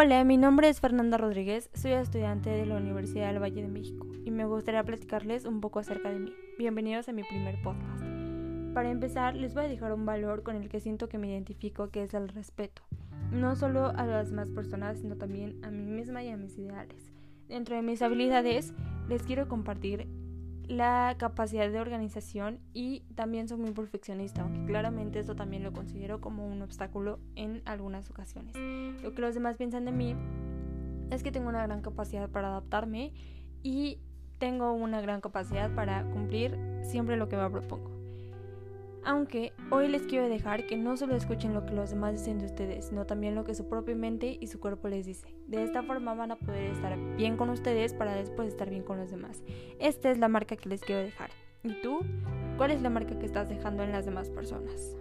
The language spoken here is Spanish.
Hola, mi nombre es Fernanda Rodríguez, soy estudiante de la Universidad del Valle de México y me gustaría platicarles un poco acerca de mí. Bienvenidos a mi primer podcast. Para empezar, les voy a dejar un valor con el que siento que me identifico, que es el respeto. No solo a las demás personas, sino también a mí misma y a mis ideales. Dentro de mis habilidades, les quiero compartir la capacidad de organización y también soy muy perfeccionista, aunque claramente esto también lo considero como un obstáculo en algunas ocasiones. Lo que los demás piensan de mí es que tengo una gran capacidad para adaptarme y tengo una gran capacidad para cumplir siempre lo que me propongo. Aunque hoy les quiero dejar que no solo escuchen lo que los demás dicen de ustedes, sino también lo que su propia mente y su cuerpo les dice. De esta forma van a poder estar bien con ustedes para después estar bien con los demás. Esta es la marca que les quiero dejar. ¿Y tú? ¿Cuál es la marca que estás dejando en las demás personas?